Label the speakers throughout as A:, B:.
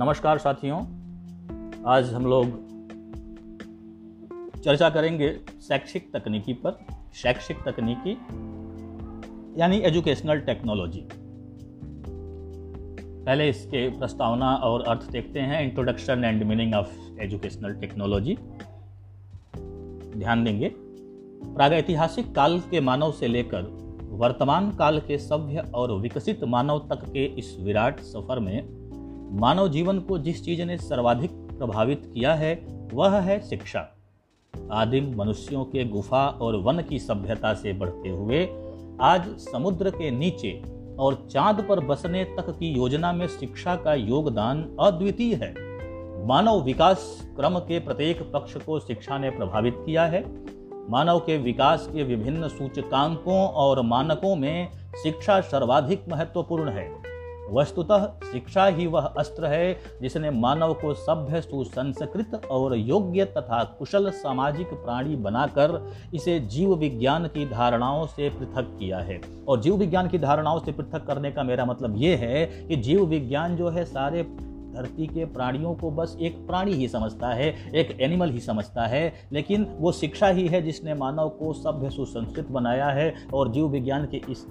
A: नमस्कार साथियों। आज हम लोग चर्चा करेंगे शैक्षिक तकनीकी पर, शैक्षिक तकनीकी, यानी एजुकेशनल टेक्नोलॉजी। पहले इसके प्रस्तावना और अर्थ देखते हैं introduction and meaning of educational technology ध्यान देंगे। प्रागैतिहासिक काल के मानव से लेकर वर्तमान काल के सभ्य और विकसित मानव तक के इस विराट सफ़र में मानव जीवन को जिस चीज़ ने सर्वाधिक प्रभावित किया है, वह है शिक्षा। आदिम मनुष्यों के गुफा और वन की सभ्यता से बढ़ते हुए, आज समुद्र के नीचे और चाँद पर बसने तक की योजना में शिक्षा का योगदान अद्वितीय है। मानव विकास क्रम के प्रत्येक पक्ष को शिक्षा ने प्रभावित किया है। मानव के विकास के विभिन्न सूचकांकों और मानकों में शिक्षा सर्वाधिक महत्वपूर्ण है। वस्तुतः शिक्षा ही वह अस्त्र है, जिसने मानव को सभ्य, सुसंस्कृत और योग्य तथा कुशल सामाजिक प्राणी बनाकर इसे जीव विज्ञान की धारणाओं से पृथक किया है। और जीव विज्ञान की धारणाओं से पृथक करने का मेरा मतलब ये है कि जीव विज्ञान जो है सारे धरती के प्राणियों को बस एक प्राणी ही समझता है, एक एनिमल ही समझता है, लेकिन वो शिक्षा ही है जिसने मानव को सभ्य सुसंस्कृत बनाया है और जीव विज्ञान के इस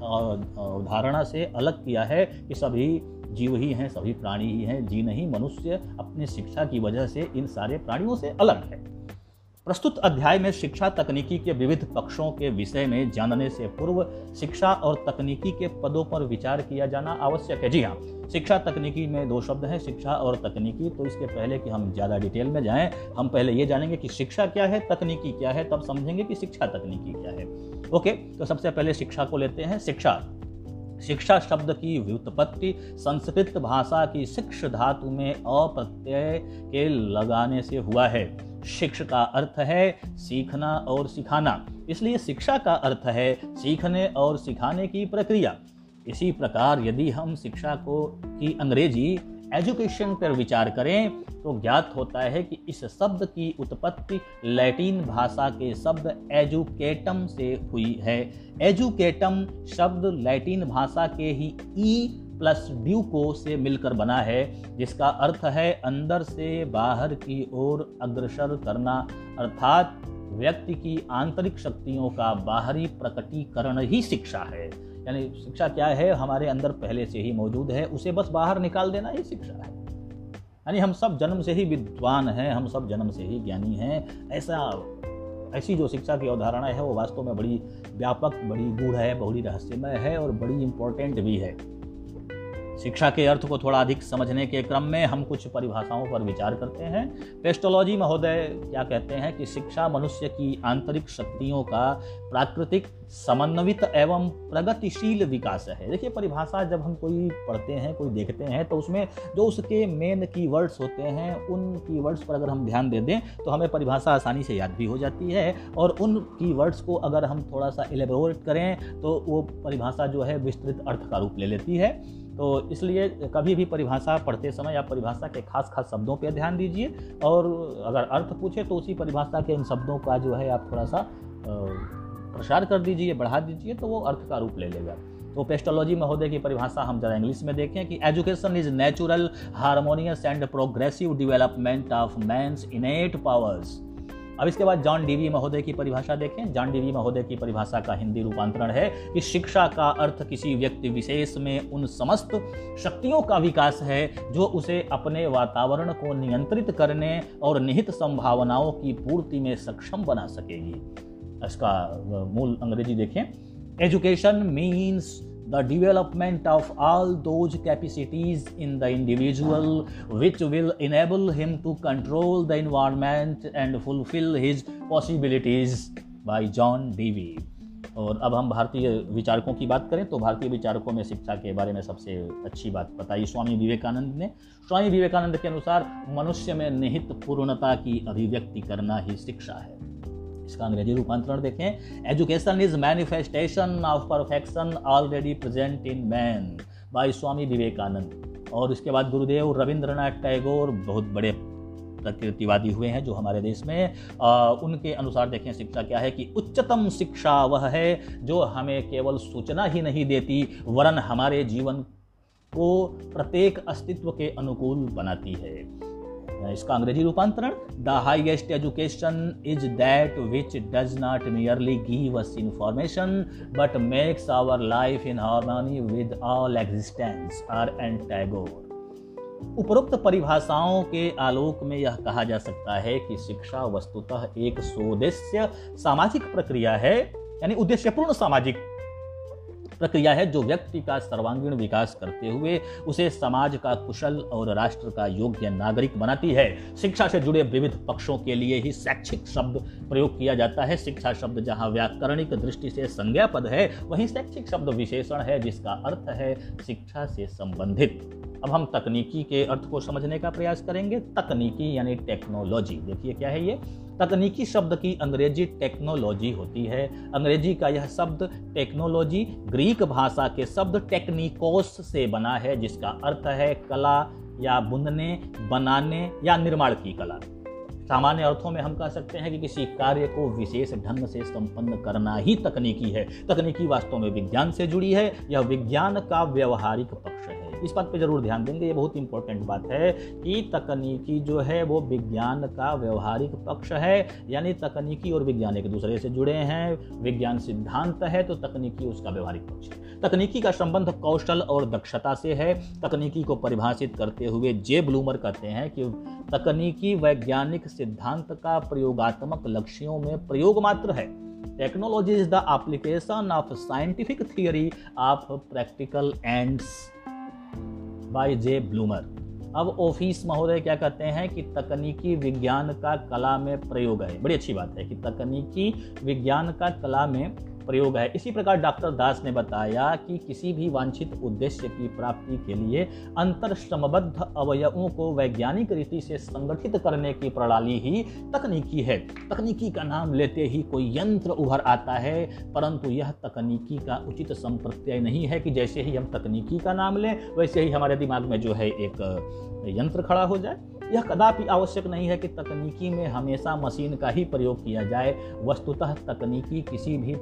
A: धारणा से अलग किया है कि सभी जीव ही हैं, सभी प्राणी ही हैं जी नहीं मनुष्य अपनी शिक्षा की वजह से इन सारे प्राणियों से अलग है। प्रस्तुत अध्याय में शिक्षा तकनीकी के विविध पक्षों के विषय में जानने से पूर्व शिक्षा और तकनीकी के पदों पर विचार किया जाना आवश्यक है। जी हाँ शिक्षा तकनीकी में दो शब्द हैं, शिक्षा और तकनीकी। तो इसके पहले कि हम ज़्यादा डिटेल में जाएँ, हम पहले ये जानेंगे कि शिक्षा क्या है, तकनीकी क्या है, तब समझेंगे कि शिक्षा तकनीकी क्या है। ओके तो सबसे पहले शिक्षा को लेते हैं। शिक्षा शिक्षा शब्द की व्युत्पत्ति संस्कृत भाषा की शिक्ष धातु में अप्रत्यय के लगाने से हुआ है। शिक्ष का अर्थ है सीखना और सिखाना। इसलिए शिक्षा का अर्थ है सीखने और सिखाने की प्रक्रिया। इसी प्रकार यदि हम शिक्षा को की अंग्रेज़ी एजुकेशन पर विचार करें तो ज्ञात होता है कि इस शब्द की उत्पत्ति लैटिन भाषा के शब्द एजुकेटम से हुई है। एजुकेटम शब्द लैटिन भाषा के ही ई प्लस ड्यूको से मिलकर बना है, जिसका अर्थ है अंदर से बाहर की ओर अग्रसर करना, अर्थात व्यक्ति की आंतरिक शक्तियों का बाहरी प्रकटीकरण ही शिक्षा है। यानी शिक्षा क्या है? हमारे अंदर पहले से ही मौजूद है, उसे बस बाहर निकाल देना ही शिक्षा है। यानी हम सब जन्म से ही विद्वान हैं, हम सब जन्म से ही ज्ञानी हैं। ऐसा, ऐसी जो शिक्षा की अवधारणा है, वो वास्तव में बड़ी व्यापक, बड़ी गूढ़ है, बड़ी रहस्यमय है और बड़ी इंपॉर्टेंट भी है। शिक्षा के अर्थ को थोड़ा अधिक समझने के क्रम में हम कुछ परिभाषाओं पर विचार करते हैं। पेस्टोलॉजी महोदय क्या कहते हैं कि शिक्षा मनुष्य की आंतरिक शक्तियों का प्राकृतिक, समन्वित एवं प्रगतिशील विकास है। देखिए, परिभाषा जब हम कोई पढ़ते हैं, कोई देखते हैं तो उसमें जो उसके मेन कीवर्ड्स होते हैं, उन कीवर्ड्स पर अगर हम ध्यान दे दें तो हमें परिभाषा आसानी से याद भी हो जाती है और उन कीवर्ड्स को अगर हम थोड़ा सा एलेबोरेट करें तो वो परिभाषा जो है विस्तृत अर्थ का रूप ले लेती है। तो इसलिए कभी भी परिभाषा पढ़ते समय आप परिभाषा के खास खास शब्दों पर ध्यान दीजिए और अगर अर्थ पूछे तो उसी परिभाषा के इन शब्दों का जो है आप थोड़ा सा प्रसार कर दीजिए, बढ़ा दीजिए तो वो अर्थ का रूप ले लेगा। तो पेस्टोलॉजी महोदय की परिभाषा हम जरा इंग्लिश में देखें कि education is natural, harmonious and progressive development of man's innate powers. अब इसके बाद जॉन डीवी महोदय की परिभाषा देखें। जॉन डीवी महोदय की परिभाषा का हिंदी रूपांतरण है कि शिक्षा का अर्थ किसी व्यक्ति विशेष में उन समस्त शक्तियों का विकास है जो उसे अपने वातावरण को नियंत्रित करने और निहित संभावनाओं की पूर्ति में सक्षम बना सकेगी। इसका मूल अंग्रेज़ी देखें। Education means the development of all those capacities in the individual which will enable him to control the environment and fulfil his possibilities by John Dewey और अब हम भारतीय विचारकों की बात करें तो भारतीय विचारकों में शिक्षा के बारे में सबसे अच्छी बात बताई स्वामी विवेकानंद ने। स्वामी विवेकानंद के अनुसार, मनुष्य में निहित पूर्णता की अभिव्यक्ति करना ही शिक्षा है। इसका अंग्रेज़ी रूपांतरण देखें। Education is manifestation of perfection already present in man by Swami Vivekananda और इसके बाद गुरुदेव रविंद्रनाथ टैगोर बहुत बड़े प्रकृतिवादी हुए हैं जो हमारे देश में। आ, उनके अनुसार देखें शिक्षा क्या है कि उच्चतम शिक्षा वह है जो हमें केवल सूचना ही नहीं देती वरन हमारे जीवन को प्रत्येक अस्तित्व के अनुकूल बनाती है। इसका अंग्रेज़ी रूपांतरण, the highest education is that which does not merely give us information but makes our life in harmony with all existence, R N Tagore. उपरोक्त परिभाषाओं के आलोक में यह कहा जा सकता है कि शिक्षा वस्तुतः एक सोदेश्य सामाजिक प्रक्रिया है, यानी उद्देश्यपूर्ण सामाजिक प्रक्रिया है जो व्यक्ति का सर्वांगीण विकास करते हुए उसे समाज का कुशल और राष्ट्र का योग्य नागरिक बनाती है। शिक्षा से जुड़े विविध पक्षों के लिए ही शैक्षिक शब्द प्रयोग किया जाता है। शिक्षा शब्द जहाँ व्याकरणिक दृष्टि से संज्ञा पद है, वहीं शैक्षिक शब्द विशेषण है, जिसका अर्थ है शिक्षा से संबंधित। अब हम तकनीकी के अर्थ को समझने का प्रयास करेंगे। तकनीकी यानी टेक्नोलॉजी। देखिए क्या है ये? तकनीकी शब्द की अंग्रेज़ी टेक्नोलॉजी होती है। अंग्रेज़ी का यह शब्द टेक्नोलॉजी ग्रीक भाषा के शब्द टेक्निकोस से बना है, जिसका अर्थ है कला या बुनने, बनाने या निर्माण की कला। सामान्य अर्थों में हम कह सकते हैं कि किसी कार्य को विशेष ढंग से संपन्न करना ही तकनीकी है। तकनीकी वास्तव में विज्ञान से जुड़ी है। यह विज्ञान का व्यवहारिक पक्ष है। इस बात पे ज़रूर ध्यान देंगे। ये बहुत इंपॉर्टेंट बात है कि तकनीकी जो है वो विज्ञान का व्यवहारिक पक्ष है, यानी तकनीकी और विज्ञान एक दूसरे से जुड़े हैं। विज्ञान सिद्धांत है तो तकनीकी उसका व्यवहारिक पक्ष है। तकनीकी का संबंध कौशल और दक्षता से है। तकनीकी को परिभाषित करते हुए जे ब्लूमर कहते हैं कि तकनीकी वैज्ञानिक सिद्धांत का प्रयोगात्मक लक्ष्यों में प्रयोग मात्र है। Technology is the application of scientific theory of practical ends by J Bloomer अब ऑफ़िस महोदय क्या कहते हैं कि तकनीकी विज्ञान का कला में प्रयोग है बड़ी अच्छी बात है कि तकनीकी विज्ञान का कला में प्रयोग है। इसी प्रकार डॉक्टर दास ने बताया कि किसी भी वांछित उद्देश्य की प्राप्ति के लिए अंतर श्रमबद्ध अवयवों को वैज्ञानिक रीति से संगठित करने की प्रणाली ही तकनीकी है। तकनीकी का नाम लेते ही कोई यंत्र उभर आता है, परंतु यह तकनीकी का उचित संप्रत्यय नहीं है कि जैसे ही हम तकनीकी का नाम लें, वैसे ही हमारे दिमाग में जो है एक यंत्र खड़ा हो जाए। यह कदापि आवश्यक नहीं है कि तकनीकी में हमेशा मशीन का ही प्रयोग किया जाए। वस्तुतः तकनीकी किसी भी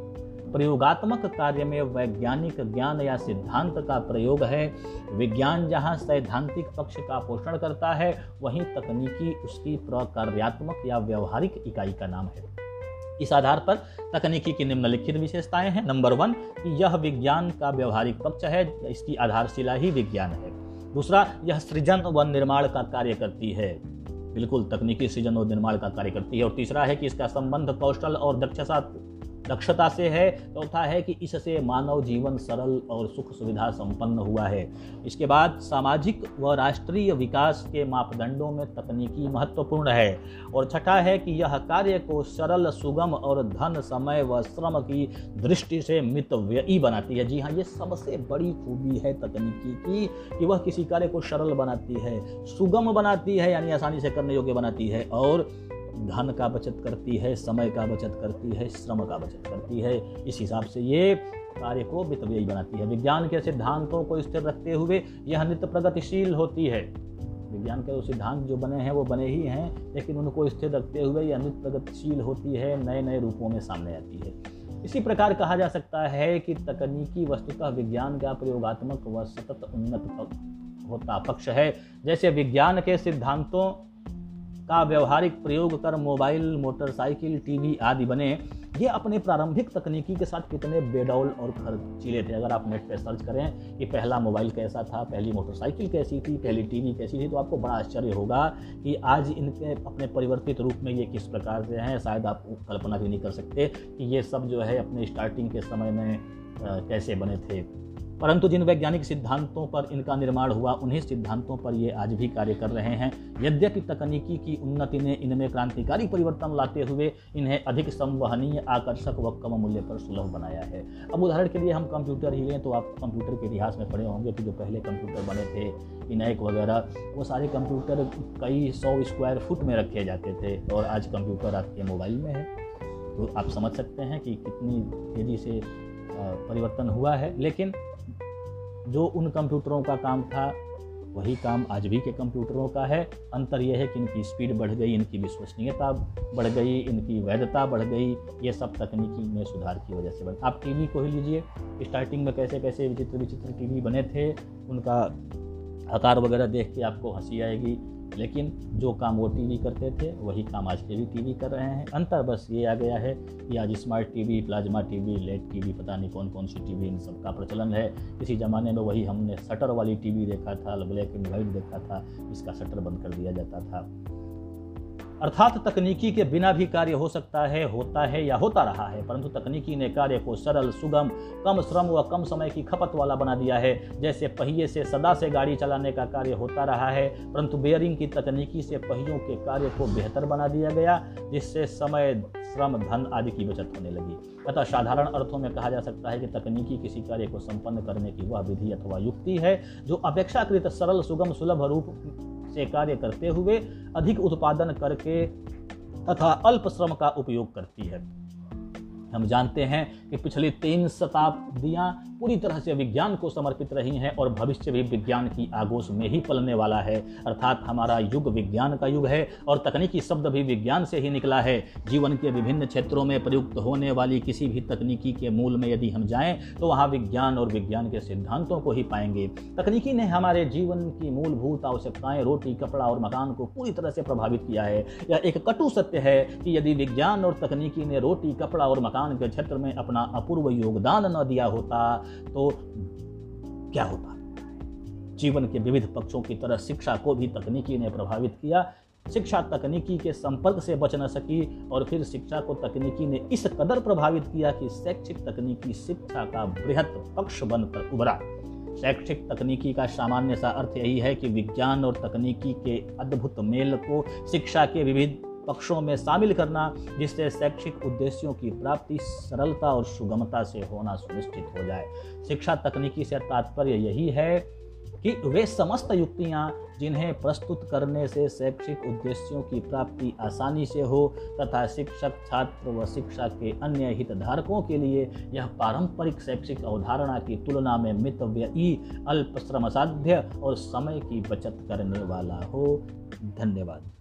A: प्रयोगात्मक कार्य में वैज्ञानिक ज्ञान या सिद्धांत का प्रयोग है। विज्ञान जहाँ सैद्धांतिक पक्ष का पोषण करता है, वहीं तकनीकी उसकी प्रकार्यात्मक या व्यवहारिक इकाई का नाम है। इस आधार पर तकनीकी की निम्नलिखित विशेषताएँ हैं। नंबर वन कि यह विज्ञान का व्यवहारिक पक्ष है, इसकी आधारशिला ही विज्ञान है। दूसरा, यह सृजन व निर्माण का कार्य करती है। बिल्कुल तकनीकी सृजन और निर्माण का कार्य करती है। और तीसरा है कि इसका संबंध कौशल और दक्षता दक्षता से है। चौथा तो है कि इससे मानव जीवन सरल और सुख सुविधा संपन्न हुआ है। इसके बाद सामाजिक व राष्ट्रीय विकास के मापदंडों में तकनीकी महत्वपूर्ण है। और छठा है कि यह कार्य को सरल, सुगम और धन, समय व श्रम की दृष्टि से मितव्ययी बनाती है। जी हाँ ये सबसे बड़ी खूबी है तकनीकी की कि वह किसी कार्य को सरल बनाती है, सुगम बनाती है, यानी आसानी से करने योग्य बनाती है। और धन का बचत करती है, समय का बचत करती है, श्रम का बचत करती है। इस हिसाब से ये कार्य को वित्तव्ययी बनाती है। विज्ञान के सिद्धांतों को स्थिर रखते हुए यह नित्य प्रगतिशील होती है। विज्ञान के सिद्धांत जो बने हैं, वो बने ही हैं, लेकिन उनको स्थिर रखते हुए यह नित्य प्रगतिशील होती है नए नए रूपों में सामने आती है। इसी प्रकार कहा जा सकता है कि तकनीकी वस्तुतः विज्ञान का प्रयोगात्मक व सतत उन्नत होता पक्ष है। जैसे विज्ञान के सिद्धांतों का व्यवहारिक प्रयोग कर मोबाइल, मोटरसाइकिल, टीवी आदि बने। ये अपने प्रारंभिक तकनीकी के साथ कितने बेडौल और खर्चीले थे? अगर आप नेट पर सर्च करें कि पहला मोबाइल कैसा था, पहली मोटरसाइकिल कैसी थी, पहली टीवी कैसी थी तो आपको बड़ा आश्चर्य होगा कि आज इनके अपने परिवर्तित रूप में ये किस प्रकार से हैं। शायद आप कल्पना भी नहीं कर सकते कि ये सब जो है अपने स्टार्टिंग के समय में कैसे बने थे। परंतु जिन वैज्ञानिक सिद्धांतों पर इनका निर्माण हुआ, उन्हीं सिद्धांतों पर ये आज भी कार्य कर रहे हैं। यद्यपि तकनीकी की उन्नति ने इनमें क्रांतिकारी परिवर्तन लाते हुए इन्हें अधिक संवहनीय, आकर्षक व कम मूल्य पर सुलभ बनाया है। अब उदाहरण के लिए हम कंप्यूटर ही लें तो आप कंप्यूटर के इतिहास में पढ़े होंगे कि जो पहले कंप्यूटर बने थे, इनैक वगैरह, वो सारे कंप्यूटर कई सौ स्क्वायर फुट में रखे जाते थे और आज कंप्यूटर आपके मोबाइल में है। तो आप समझ सकते हैं कि कितनी तेज़ी से परिवर्तन हुआ है। लेकिन जो उन कंप्यूटरों का काम था, वही काम आज भी के कंप्यूटरों का है। अंतर यह है कि इनकी स्पीड बढ़ गई, इनकी विश्वसनीयता बढ़ गई, इनकी वैधता बढ़ गई, ये सब तकनीकी में सुधार की वजह से बन। आप टीवी को ही लीजिए, स्टार्टिंग में कैसे कैसे विचित्र विचित्र टीवी बने थे, उनका आकार वगैरह देख के आपको हँसी आएगी। लेकिन जो काम वो टीवी करते थे, वही काम आज के भी टीवी कर रहे हैं। अंतर बस ये आ गया है कि आज smart TV, plasma TV, LED TV, पता नहीं कौन कौन सी टीवी, इन सब का प्रचलन है। किसी ज़माने में वही हमने शटर वाली टीवी देखा था, ब्लैक एंड वाइट देखा था, इसका शटर बंद कर दिया जाता था। अर्थात तकनीकी के बिना भी कार्य हो सकता है, होता है या होता रहा है, परंतु तकनीकी ने कार्य को सरल, सुगम, कम श्रम व कम समय की खपत वाला बना दिया है। जैसे पहिए से सदा से गाड़ी चलाने का कार्य होता रहा है, परंतु बेयरिंग की तकनीकी से पहियों के कार्य को बेहतर बना दिया गया, जिससे समय, श्रम, धन आदि की बचत होने लगी। अतः साधारण अर्थों में कहा जा सकता है कि तकनीकी किसी कार्य को संपन्न करने की वह विधि अथवा युक्ति है, जो अपेक्षाकृत सरल, सुगम, सुलभ रूप से कार्य करते हुए अधिक उत्पादन करके तथा अल्प श्रम का उपयोग करती है। हम जानते हैं कि पिछली तीन शताब्दियाँ पूरी तरह से विज्ञान को समर्पित रही हैं और भविष्य भी विज्ञान की आगोश में ही पलने वाला है। अर्थात हमारा युग विज्ञान का युग है और तकनीकी शब्द भी विज्ञान से ही निकला है। जीवन के विभिन्न क्षेत्रों में प्रयुक्त होने वाली किसी भी तकनीकी के मूल में यदि हम जाएँ तो वहाँ विज्ञान और विज्ञान के सिद्धांतों को ही पाएँगे। तकनीकी ने हमारे जीवन की मूलभूत आवश्यकताएँ, रोटी, कपड़ा और मकान को पूरी तरह से प्रभावित किया है। यह एक कटु सत्य है कि यदि विज्ञान और तकनीकी ने रोटी, कपड़ा और मकान के क्षेत्र में अपना अपूर्व योगदान न दिया होता तो क्या होता? जीवन के विविध पक्षों की तरह शिक्षा को भी तकनीकी ने प्रभावित किया। शिक्षा तकनीकी के संपर्क से बच न सकी और फिर शिक्षा को तकनीकी ने इस कदर प्रभावित किया कि शैक्षिक तकनीकी शिक्षा का बृहत पक्ष बनकर उभरा। शैक्षिक तकनीकी का सामान्य सा अर्थ यही है कि विज्ञान और तकनीकी के अद्भुत मेल को शिक्षा के विविध पक्षों में शामिल करना, जिससे शैक्षिक उद्देश्यों की प्राप्ति सरलता और सुगमता से होना सुनिश्चित हो जाए। शिक्षा तकनीकी से तात्पर्य यही है कि वे समस्त युक्तियाँ, जिन्हें प्रस्तुत करने से शैक्षिक उद्देश्यों की प्राप्ति आसानी से हो, तथा शिक्षक, छात्र व शिक्षा के अन्य हितधारकों के लिए यह पारंपरिक शैक्षिक अवधारणा की तुलना में मितव्ययी अल्प श्रम साध्य और समय की बचत करने वाला हो। धन्यवाद।